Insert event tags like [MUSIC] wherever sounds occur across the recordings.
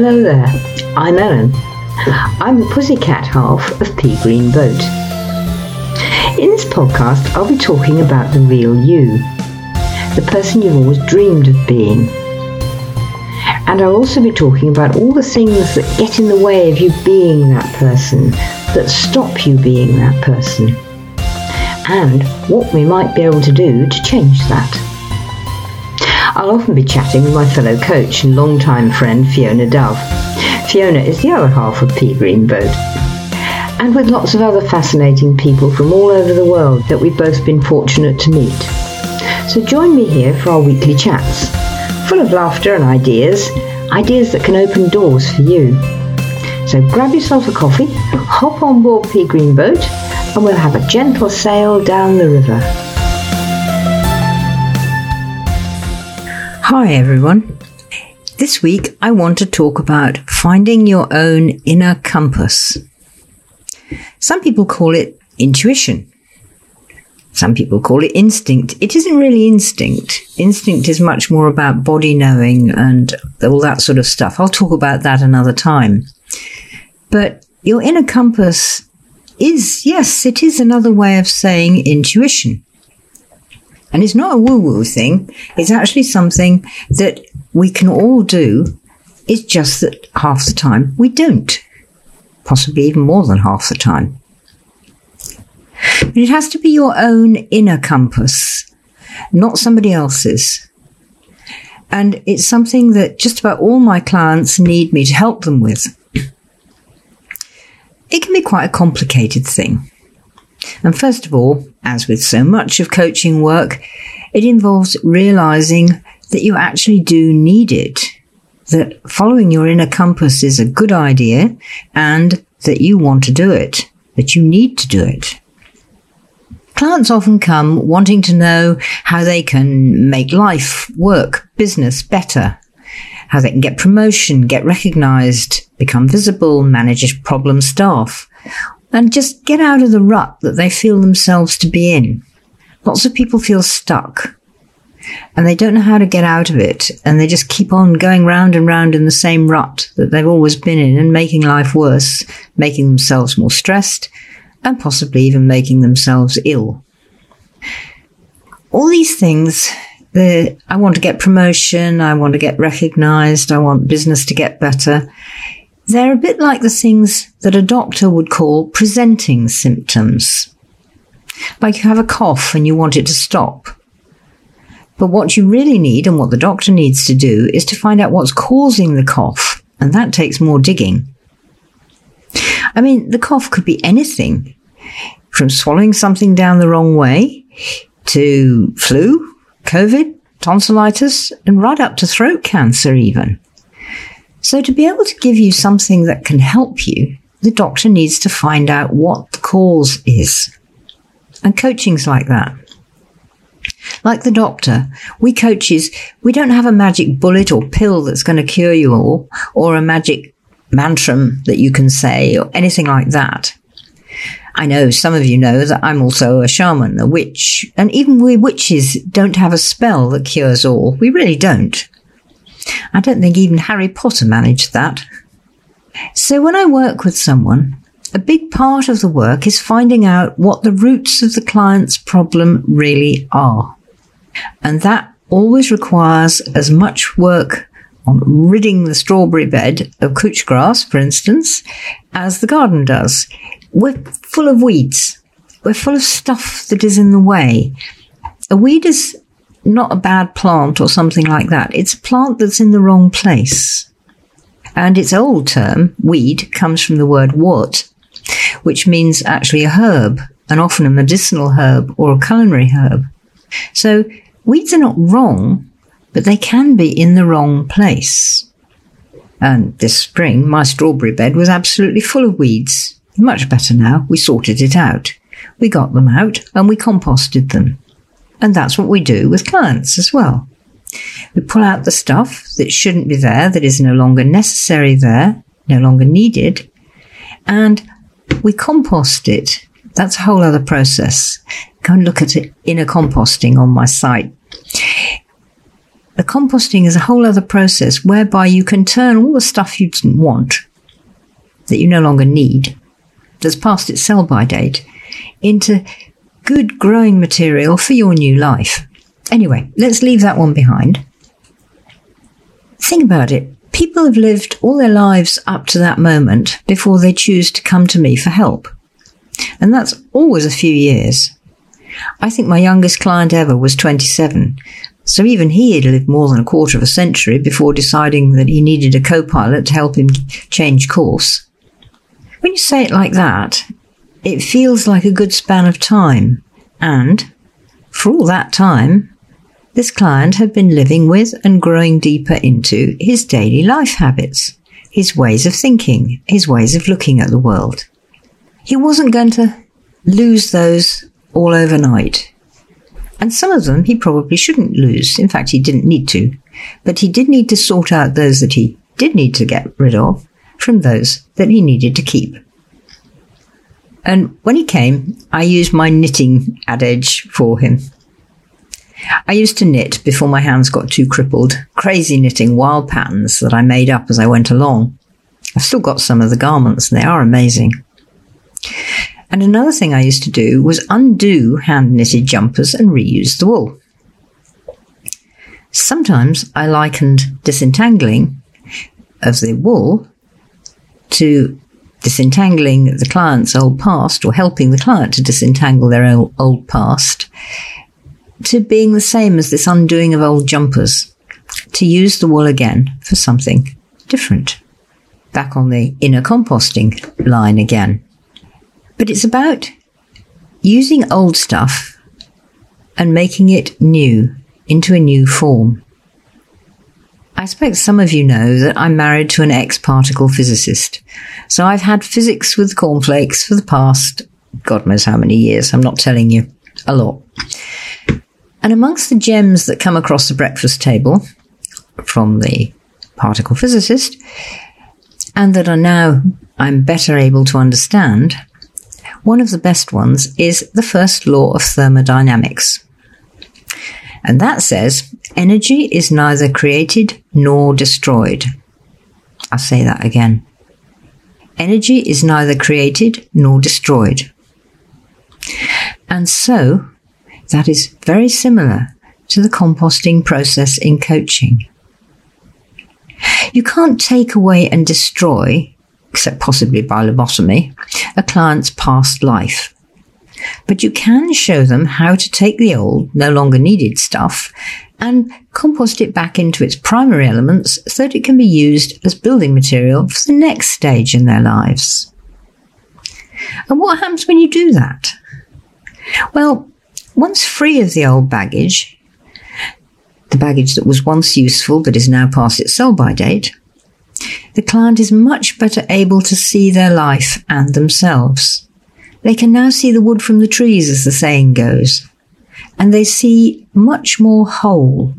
Hello there, I'm Ellen. I'm the pussycat half of Pea Green Boat. In this podcast, I'll be talking about the real you, the person you've always dreamed of being. And I'll also be talking about all the things that get in the way of you being that person, that stop you being that person, and what we might be able to do to change that. I'll often be chatting with my fellow coach and long-time friend Fiona Dove. Fiona is the other half of Pea Green Boat. And with lots of other fascinating people from all over the world that we've both been fortunate to meet. So join me here for our weekly chats, full of laughter and ideas, ideas that can open doors for you. So grab yourself a coffee, hop on board Pea Green Boat, and we'll have a gentle sail down the river. Hi everyone. This week I want to talk about finding your own inner compass. Some people call it intuition. Some people call it instinct. It isn't really instinct. Instinct is much more about body knowing and all that sort of stuff. I'll talk about that another time. But your inner compass is, yes, it is another way of saying intuition. And it's not a woo woo thing. It's actually something that we can all do. It's just that half the time we don't. Possibly even more than half the time. But it has to be your own inner compass, not somebody else's. And it's something that just about all my clients need me to help them with. It can be quite a complicated thing. And first of all, as with so much of coaching work, it involves realizing that you actually do need it, that following your inner compass is a good idea and that you want to do it, that you need to do it. Clients often come wanting to know how they can make life, work, business better, how they can get promotion, get recognized, become visible, manage problem staff, and just get out of the rut that they feel themselves to be in. Lots of people feel stuck and they don't know how to get out of it and they just keep on going round and round in the same rut that they've always been in and making life worse, making themselves more stressed and possibly even making themselves ill. All these things, the, I want to get promotion, I want to get recognized, I want business to get better. They're a bit like the things that a doctor would call presenting symptoms. Like you have a cough and you want it to stop. But what you really need and what the doctor needs to do is to find out what's causing the cough. And that takes more digging. I mean, the cough could be anything from swallowing something down the wrong way to flu, COVID, tonsillitis, and right up to throat cancer even. So to be able to give you something that can help you, the doctor needs to find out what the cause is. And coaching's like that. Like the doctor, we coaches, we don't have a magic bullet or pill that's going to cure you all, or a magic mantram that you can say, or anything like that. I know some of you know that I'm also a shaman, a witch, and even we witches don't have a spell that cures all. We really don't. I don't think even Harry Potter managed that. So when I work with someone, a big part of the work is finding out what the roots of the client's problem really are. And that always requires as much work on ridding the strawberry bed of couch grass, for instance, as the garden does. We're full of weeds. We're full of stuff that is in the way. A weed is not a bad plant or something like that. It's a plant that's in the wrong place. And its old term, weed, comes from the word wort, which means actually a herb, and often a medicinal herb or a culinary herb. So weeds are not wrong, but they can be in the wrong place. And this spring, my strawberry bed was absolutely full of weeds. Much better now. We sorted it out. We got them out and we composted them. And that's what we do with clients as well. We pull out the stuff that shouldn't be there, that is no longer necessary there, no longer needed, and we compost it. That's a whole other process. Go and look at it inner composting on my site. the composting is a whole other process whereby you can turn all the stuff you didn't want, that you no longer need, that's past its sell by date, into good growing material for your new life. Anyway, let's leave that one behind. Think about it. People have lived all their lives up to that moment before they choose to come to me for help. And that's always a few years. I think my youngest client ever was 27. So even he had lived more than a quarter of a century before deciding that he needed a co-pilot to help him change course. When you say it like that, it feels like a good span of time. And for all that time, this client had been living with and growing deeper into his daily life habits, his ways of thinking, his ways of looking at the world. He wasn't going to lose those all overnight. And some of them he probably shouldn't lose. In fact, he didn't need to. But he did need to sort out those that he did need to get rid of from those that he needed to keep. And when he came, I used my knitting adage for him. I used to knit before my hands got too crippled, crazy knitting wild patterns that I made up as I went along. I've still got some of the garments, and they are amazing. And another thing I used to do was undo hand knitted jumpers and reuse the wool. Sometimes I likened disentangling of the wool to disentangling the client's old past or helping the client to disentangle their old, old past to being the same as this undoing of old jumpers, to use the wool again for something different. Back on the inner composting line again. But it's about using old stuff and making it new into a new form. I expect some of you know that I'm married to an ex particle physicist. So I've had physics with cornflakes for the past God knows how many years. I'm not telling you a lot. And amongst the gems that come across the breakfast table from the particle physicist, and that are now I'm better able to understand, one of the best ones is the first law of thermodynamics. And that says energy is neither created nor destroyed. I'll say that again. Energy is neither created nor destroyed. And so, that is very similar to the composting process in coaching. You can't take away and destroy except possibly by lobotomy, a client's past life. But you can show them how to take the old, no longer needed stuff and compost it back into its primary elements so that it can be used as building material for the next stage in their lives. And what happens when you do that? Well, once free of the old baggage, the baggage that was once useful but is now past its sell by date, the client is much better able to see their life and themselves. They can now see the wood from the trees, as the saying goes, and they see much more whole.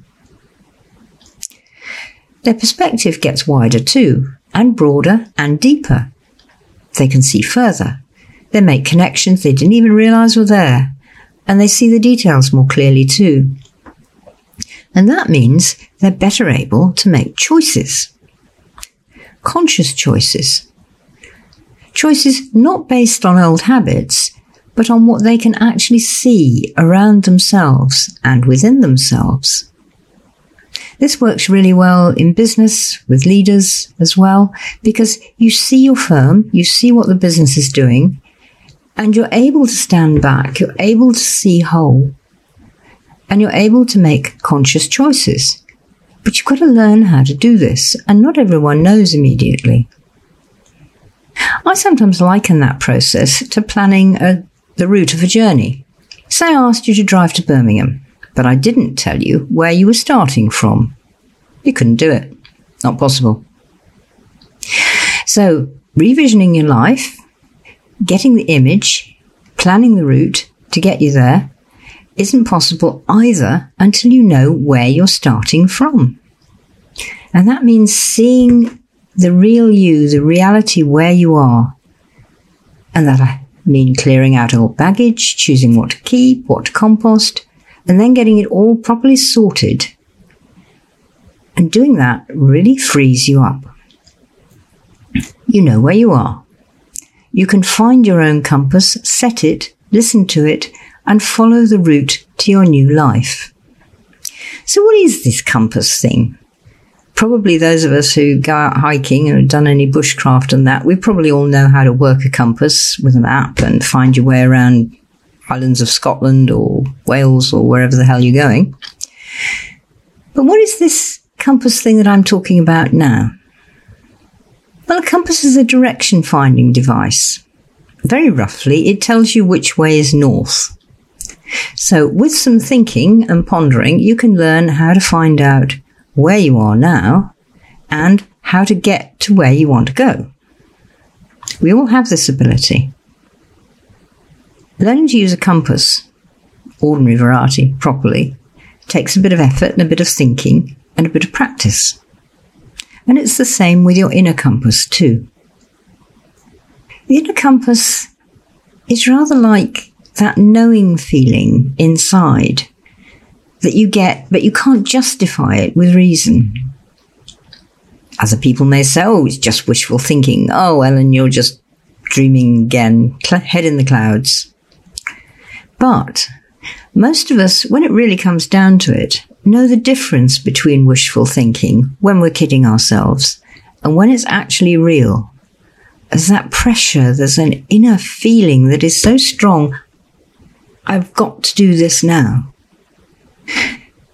Their perspective gets wider too, and broader and deeper. They can see further. They make connections they didn't even realize were there, and they see the details more clearly too. And that means they're better able to make choices conscious choices. Choices not based on old habits, but on what they can actually see around themselves and within themselves. This works really well in business with leaders as well, because you see your firm, you see what the business is doing, and you're able to stand back, you're able to see whole, and you're able to make conscious choices. But you've got to learn how to do this, and not everyone knows immediately. I sometimes liken that process to planning a, the route of a journey. Say I asked you to drive to Birmingham, but I didn't tell you where you were starting from. You couldn't do it. Not possible. So, revisioning your life, getting the image, planning the route to get you there, isn't possible either until you know where you're starting from. And that means seeing the real you, the reality where you are. And that I mean clearing out old baggage, choosing what to keep, what to compost, and then getting it all properly sorted And doing that really frees you up. You know where you are. You can find your own compass, set it, listen to it, and follow the route to your new life. So, what is this compass thing? Probably those of us who go out hiking or have done any bushcraft and that, we probably all know how to work a compass with an app and find your way around islands of Scotland or Wales or wherever the hell you're going. But what is this compass thing that I'm talking about now? Well, a compass is a direction finding device. Very roughly, it tells you which way is north. So, with some thinking and pondering, you can learn how to find out where you are now and how to get to where you want to go. We all have this ability. Learning to use a compass, ordinary variety, properly, takes a bit of effort and a bit of thinking and a bit of practice. And it's the same with your inner compass, too. The inner compass is rather like that knowing feeling inside that you get, but you can't justify it with reason. Mm-hmm. Other people may say, oh, it's just wishful thinking. Oh, Ellen, you're just dreaming again, head in the clouds. But most of us, when it really comes down to it, know the difference between wishful thinking when we're kidding ourselves and when it's actually real. As that pressure, there's an inner feeling that is so strong, I've got to do this now.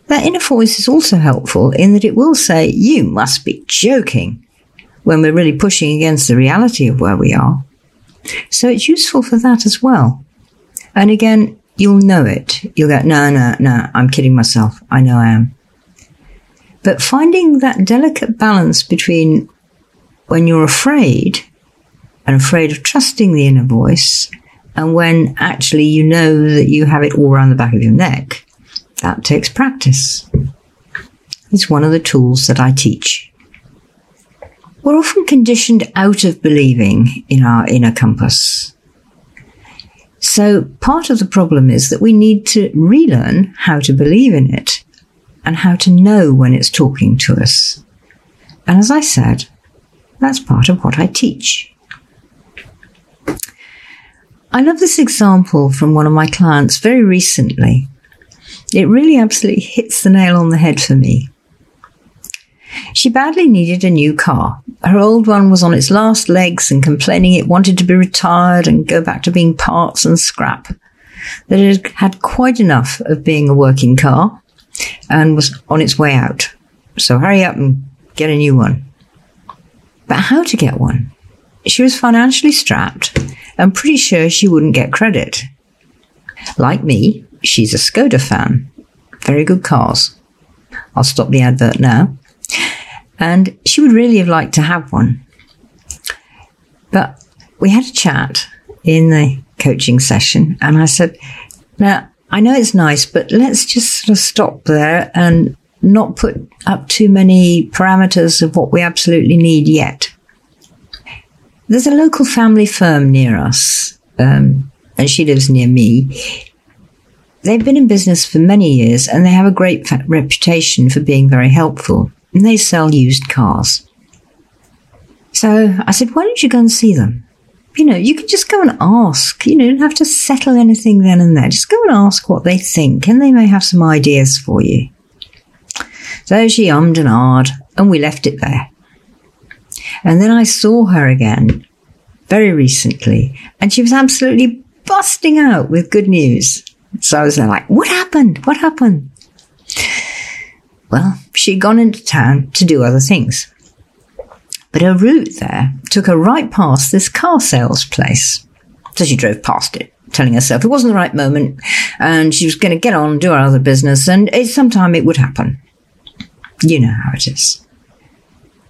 That inner voice is also helpful in that it will say, You must be joking, when we're really pushing against the reality of where we are. So it's useful for that as well. And again, you'll know it. You'll go, no, no, no, I'm kidding myself. I know I am. But finding that delicate balance between when you're afraid and afraid of trusting the inner voice and when actually you know that you have it all around the back of your neck, that takes practice. It's one of the tools that I teach. We're often conditioned out of believing in our inner compass. So part of the problem is that we need to relearn how to believe in it and how to know when it's talking to us. And as I said, that's part of what I teach. I love this example from one of my clients very recently. It really absolutely hits the nail on the head for me. She badly needed a new car. Her old one was on its last legs and complaining it wanted to be retired and go back to being parts and scrap. That it had quite enough of being a working car and was on its way out. So hurry up and get a new one. But how to get one? She was financially strapped and pretty sure she wouldn't get credit. Like me, she's a Skoda fan. Very good cars. I'll stop the advert now. And she would really have liked to have one. But we had a chat in the coaching session, and I said, Now, I know it's nice, but let's just sort of stop there and not put up too many parameters of what we absolutely need yet. There's a local family firm near us, um, and she lives near me. They've been in business for many years and they have a great reputation for being very helpful and they sell used cars. So I said, why don't you go and see them? You know, you can just go and ask. You know, you don't have to settle anything then and there. Just go and ask what they think, and they may have some ideas for you. So she ummed and ahed, and we left it there. And then I saw her again very recently, and she was absolutely busting out with good news. So I was like, what happened? What happened? Well, she'd gone into town to do other things. But her route there took her right past this car sales place. So she drove past it, telling herself it wasn't the right moment and she was going to get on do her other business and sometime it would happen. You know how it is.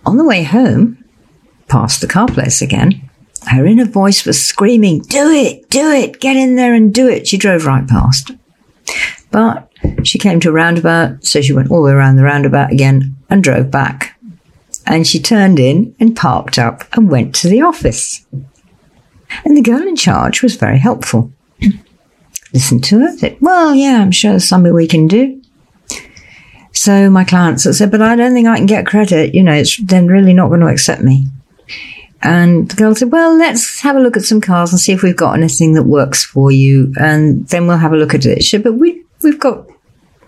On the way home, past the car place again, her inner voice was screaming, Do it, do it, get in there and do it. She drove right past. But she came to a roundabout, so she went all the way around the roundabout again and drove back. And she turned in and parked up and went to the office. And the girl in charge was very helpful. [CLEARS THROAT] Listened to her, said, Well, yeah, I'm sure there's something we can do. So my clients said, but I don't think I can get credit. You know, it's then really not going to accept me. And the girl said, well, let's have a look at some cars and see if we've got anything that works for you. And then we'll have a look at it. She said, but we, we've got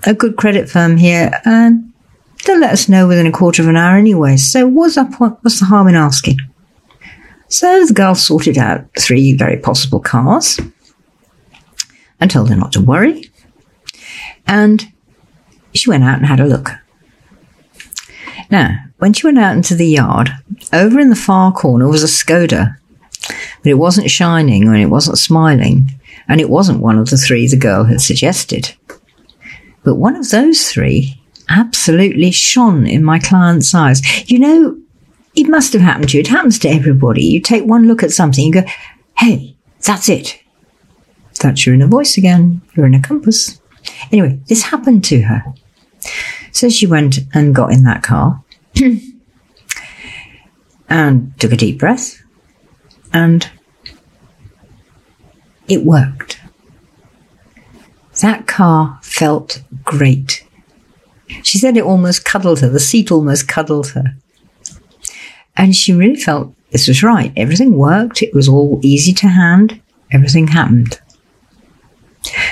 a good credit firm here and they'll let us know within a quarter of an hour anyway. So what's up? What's the harm in asking? So the girl sorted out three very possible cars and told her not to worry. And she went out and had a look. Now, when she went out into the yard, over in the far corner was a Skoda, but it wasn't shining and it wasn't smiling, and it wasn't one of the three the girl had suggested. But one of those three absolutely shone in my client's eyes. You know, it must have happened to you. It happens to everybody. You take one look at something, you go, hey, that's it. That's your inner voice again, You're in a compass. Anyway, this happened to her. So she went and got in that car [CLEARS THROAT] and took a deep breath and it worked. That car felt great. She said it almost cuddled her. The seat almost cuddled her. And she really felt this was right. Everything worked. It was all easy to hand. Everything happened.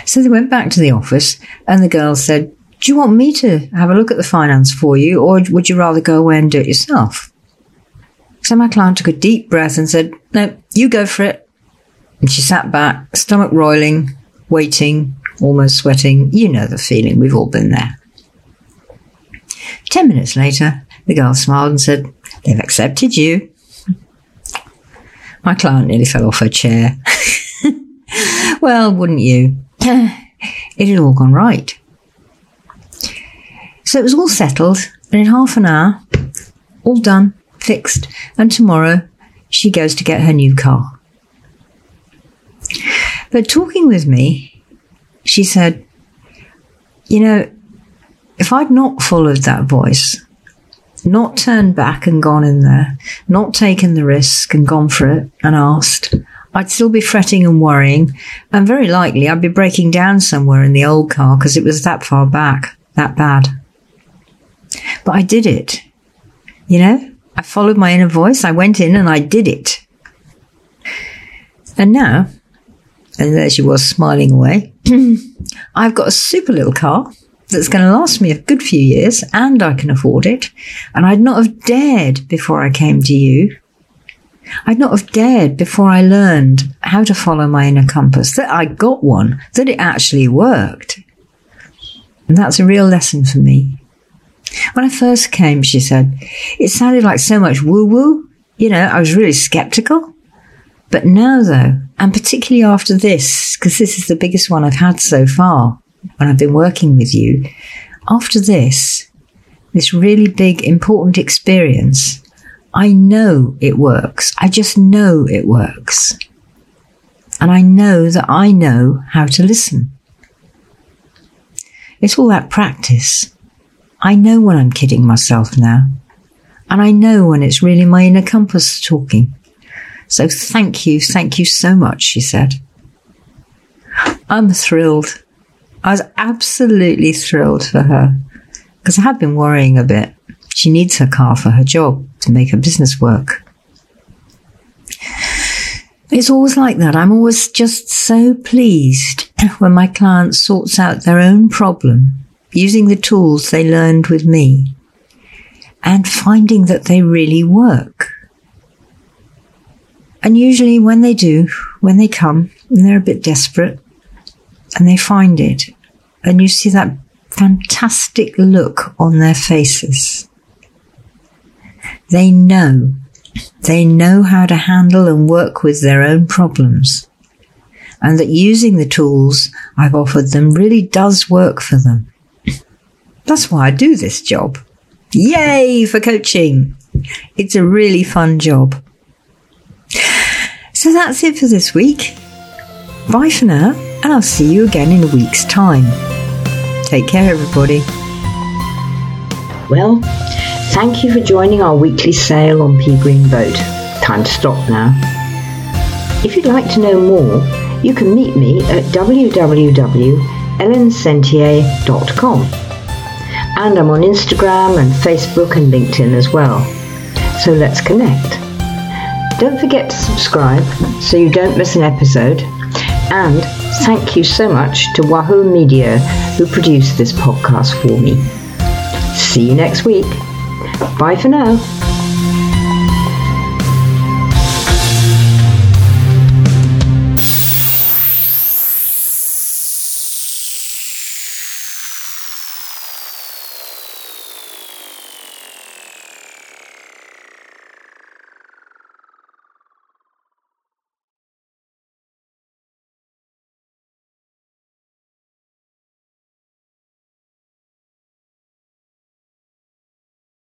So they went back to the office and the girl said, do you want me to have a look at the finance for you or would you rather go away and do it yourself? So my client took a deep breath and said, no, you go for it. And she sat back, stomach roiling, waiting, almost sweating. You know the feeling. We've all been there. Ten minutes later, the girl smiled and said, they've accepted you. My client nearly fell off her chair. [LAUGHS] well, wouldn't you? [SIGHS] it had all gone right. So it was all settled, and in half an hour, all done, fixed, and tomorrow she goes to get her new car. But talking with me, she said, You know, if I'd not followed that voice, not turned back and gone in there, not taken the risk and gone for it and asked, I'd still be fretting and worrying, and very likely I'd be breaking down somewhere in the old car because it was that far back, that bad. But I did it. You know, I followed my inner voice. I went in and I did it. And now, and there she was smiling away, [CLEARS THROAT] I've got a super little car that's going to last me a good few years and I can afford it. And I'd not have dared before I came to you. I'd not have dared before I learned how to follow my inner compass, that I got one, that it actually worked. And that's a real lesson for me. When I first came, she said, it sounded like so much woo woo. You know, I was really skeptical. But now, though, and particularly after this, because this is the biggest one I've had so far when I've been working with you, after this, this really big, important experience, I know it works. I just know it works. And I know that I know how to listen. It's all that practice. I know when I'm kidding myself now. And I know when it's really my inner compass talking. So thank you, thank you so much, she said. I'm thrilled. I was absolutely thrilled for her because I had been worrying a bit. She needs her car for her job to make her business work. It's always like that. I'm always just so pleased [LAUGHS] when my client sorts out their own problem using the tools they learned with me and finding that they really work. And usually, when they do, when they come and they're a bit desperate and they find it, and you see that fantastic look on their faces, they know. They know how to handle and work with their own problems. And that using the tools I've offered them really does work for them. That's why I do this job. Yay for coaching! It's a really fun job. So that's it for this week. Bye for now, and I'll see you again in a week's time. Take care, everybody. Well, thank you for joining our weekly sail on Pea Green Boat. Time to stop now. If you'd like to know more, you can meet me at www.ellensentier.com And I'm on Instagram and Facebook and LinkedIn as well. So let's connect. Don't forget to subscribe so you don't miss an episode. And thank you so much to Wahoo Media who produced this podcast for me. See you next week. Bye for now.